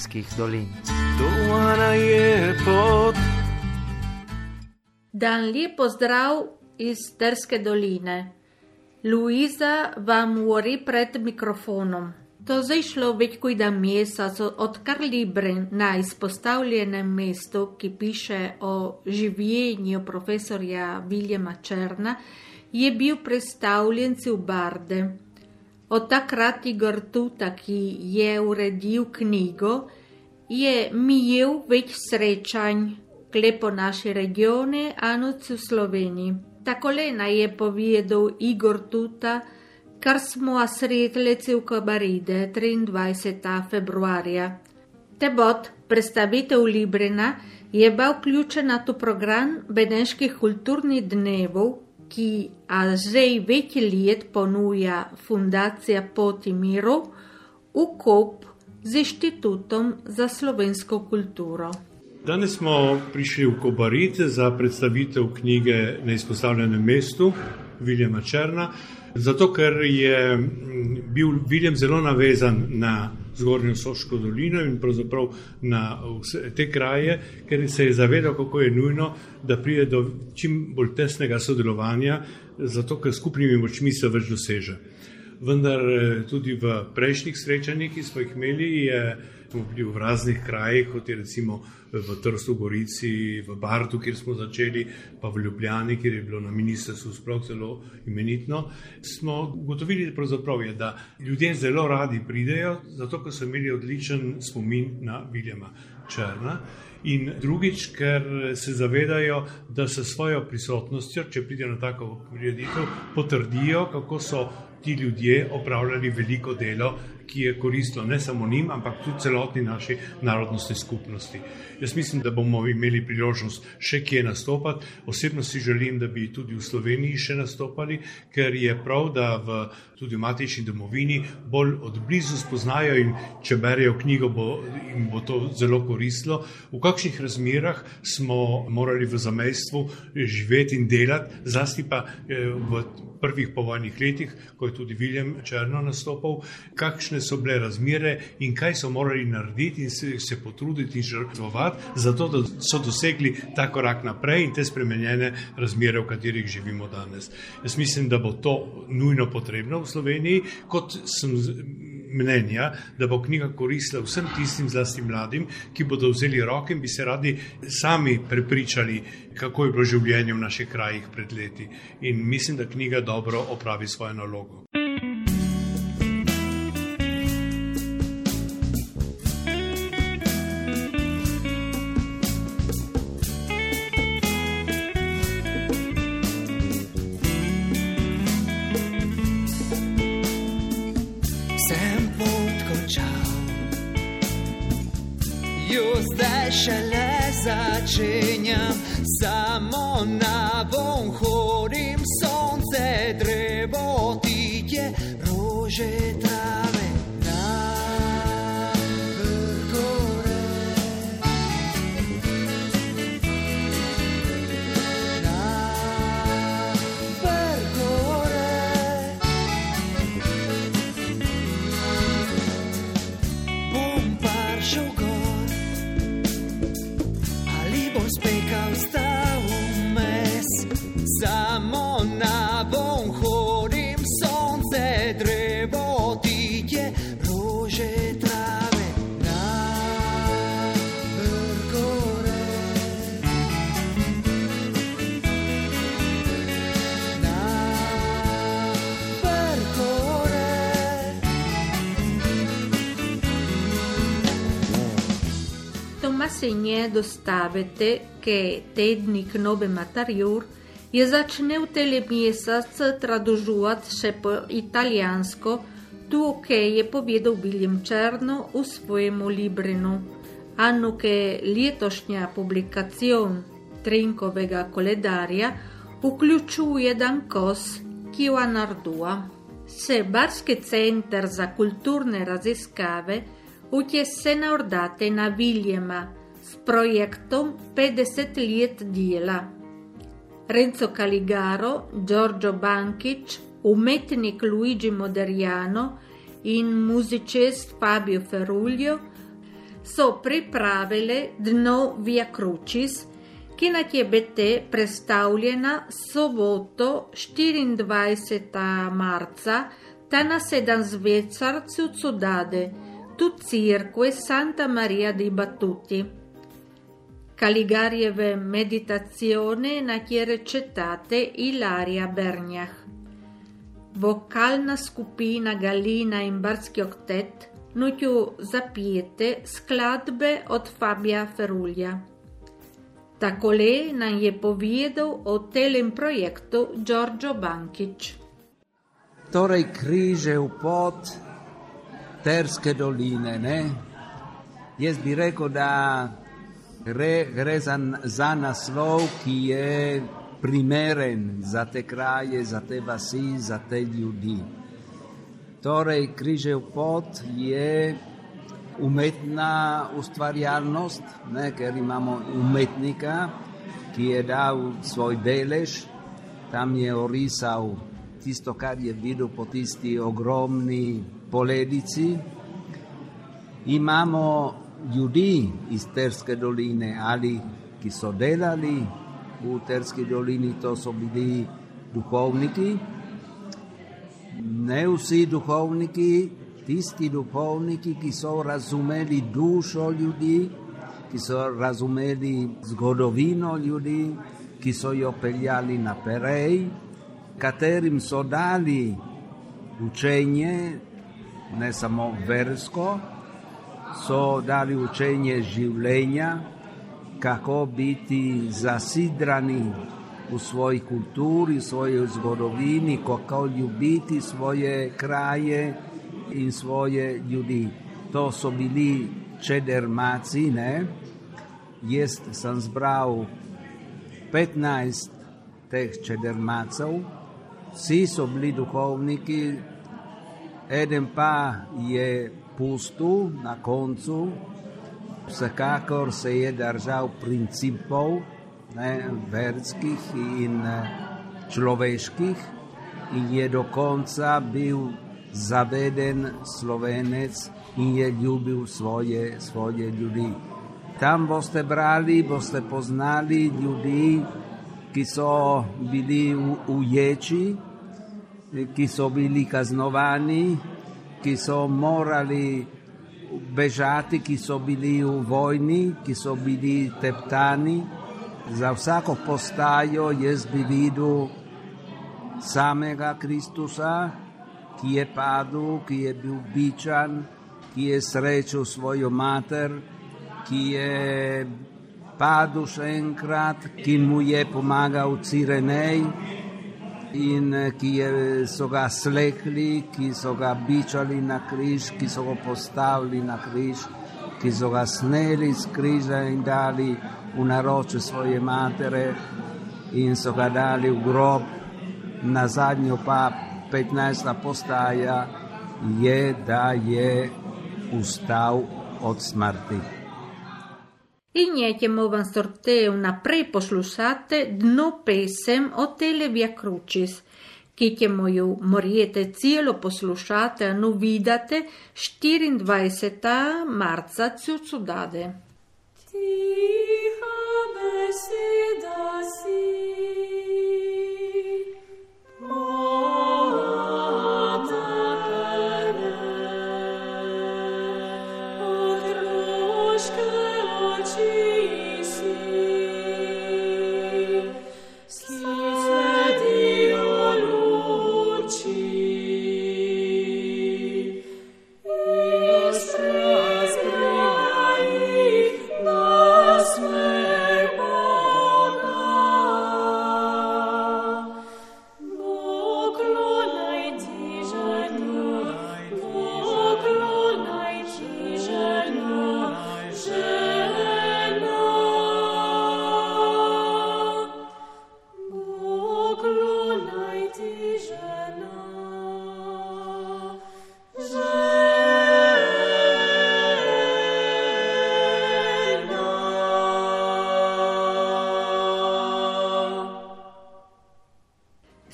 Trskih dolin. Dan lep pozdrav iz Trske doline. Luiza vam govori pred mikrofonom. To zdaj šlo več kot da mesec, odkar Libre na izpostavljenem mestu, ki piše o življenju profesorja Viljema Črna, je bil predstavljen v Barde. Od takrat Igor Tuta, ki je uredil knjigo, je imel več srečanj, klepo naše regione, anoc v Sloveniji. Takole naj je povedal Igor Tuta, kar smo sredleci v Kabaride 23. februarja. Tebot, predstavitev Librena, je bil vključen v program Beneških kulturnih dnevov, ki zdaj več let ponuja Fundacija Poti Miru v kop z Inštitutom za slovensko kulturo. Danes smo prišli v Kobarice za predstavitev knjige na izpostavljenem mestu Viljama Črna, zato ker je bil Viljem zelo navezan na zgornjo Soško dolino in pravzaprav na vse te kraje, ker se je zavedal, kako je nujno, da pride do čim bolj tesnega sodelovanja, zato ker skupnimi močmi se več doseže. Vendar eh, tudi v prejšnjih srečanjih, ki smo jih imeli, je smo bili v raznih krajih, kot je recimo v Trstu, Gorici, v Bartu, kjer smo začeli, pa v Ljubljani, kjer je bilo na ministrstvu sploh zelo imenitno, smo ugotovili, je, da ljudje zelo radi pridejo, zato ker so imeli odličen spomin na Viljama Črna. In drugič, ker se zavedajo, da se svojo prisotnostjo, če pridejo na tako prireditev, potrdijo, kako so ti ljudje opravljali veliko delo, ki je koristilo ne samo njim, ampak tudi celotni naši narodnostni skupnosti. Jaz mislim, da bomo imeli priložnost še kje nastopati. Osebno si želim, da bi tudi v Sloveniji še nastopali, ker je prav, da v, tudi v matični domovini bolj odblizu spoznajo in če berejo knjigo, bo, jim bo to zelo koristilo. V kakšnih razmerah smo morali v zamestvu živeti in delati, zlasti pa eh, v prvih povojnih letih, ko je tudi Viljem Črno nastopal, kakšne so bile razmere in kaj so morali narediti in se, se potruditi in žrtvovati, zato da so dosegli ta korak naprej in te spremenjene razmere, v katerih živimo danes. Jaz mislim, da bo to nujno potrebno v Sloveniji, kot sem mnenja, da bo knjiga koristila vsem tistim, zlasti mladim, ki bodo vzeli roke in bi se radi sami prepričali, kako je bilo življenje v naših krajih pred leti. In mislim, da knjiga dobro opravi svojo nalogo. Začenjam, samo na von hodim, sonce drevo ti je rože trave. segné dostavete, che tednik Nove Matariur je začne v tele mesec tradužovati še po italijansko, to, ki je povedal William Črno v svojem librenu. Anno, ki letošnja publikacijon Trinkovega koledarja vključuje dan kos, ki jo anardua. Se Barski center za kulturne raziskave utjese na ordate na Viljema, s projektom 50 let dela. Renzo Caligaro, Giorgio Bankic, umetnik Luigi Moderiano in muzicist Fabio Ferruglio so pripravile dno Via Crucis, ki je bete predstavljena soboto 24. marca, ta na sedan zvecarcu Cudade, tu cirque Santa Maria dei Battuti. Caligarieve meditazione na je recitate Ilaria Berniach. Vokalna skupina Galina in Barski oktet nutju zapijete skladbe od Fabija Ferulja. Takole nam je povedal o telem projektu Giorgio Bankic. Torej križe v pot Terske doline, ne? Jaz bi rekel, da gre, gre za, za naslov, ki je primeren za te kraje, za te vasi, za te ljudi. Torej, križev pot je umetna ustvarjalnost, ne, ker imamo umetnika, ki je dal svoj delež, tam je orisal tisto, kar je videl po tisti ogromni poledici. Imamo ljudi iz Terske doline ali ki so delali v Terski dolini, to so bili duhovniki, ne vsi duhovniki, tisti duhovniki, ki so razumeli dušo ljudi, ki so razumeli zgodovino ljudi, ki so jo peljali naprej, katerim so dali učenje, ne samo versko, so dali učenje življenja, kako biti zasidrani v svoji kulturi, v svoji zgodovini, kako ljubiti svoje kraje in svoje ljudi. To so bili čedermaci, ne? Jaz sem zbral 15 teh čedermacev, vsi so bili duhovniki, eden pa je pustil na koncu, vsekakor se je držal principov, ne, verskih in eh, človeških in je do konca bil zaveden slovenec in je ljubil svoje, svoje ljudi. Tam boste brali, boste poznali ljudi, ki so bili uječi, ki so bili kaznovani, ki so morali bežati, ki so bili v vojni, ki so bili teptani. Za vsako postajo jaz bi videl samega Kristusa, ki je padel, ki je bil bičan, ki je srečal svojo mater, ki je padel še enkrat, ki mu je pomagal Cirenej in ki je, so ga slekli, ki so ga bičali na križ, ki so ga postavili na križ, ki so ga sneli z križa in dali v naročje svoje matere in so ga dali v grob, na zadnjo pa 15. postaja je, da je ustal od smrti. In njemu vam sortev naprej poslušate dno pesem o Televia Crucis, ki ćemo ju morijete cijelo poslušate, a nu vidate 24. marca cudade. Tiha beseda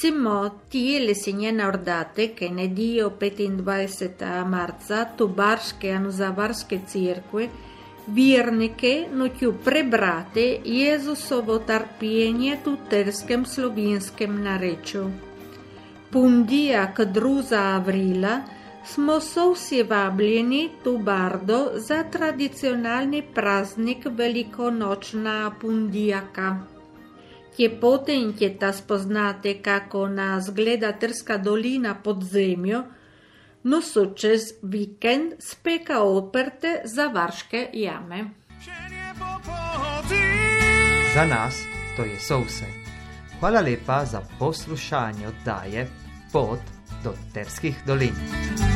Cimoti lesenjena ordatek je nedijo 25. marca Tubarške Anuzavarske crkve vjernike noću prebrate Jezusovo tarpijenje tu terskem slovenskem narečju. Pundija kadruza avrila smo so vsi vabljeni tu bardo za tradicionalni praznik velikonočna pundijaka. Kje potem, kje ta spoznate, kako nas gleda Trska dolina pod zemljo, no so čez vikend speka operte za varške jame. Za nas to je vse. Hvala lepa za poslušanje oddaje Pot do Terskih dolin.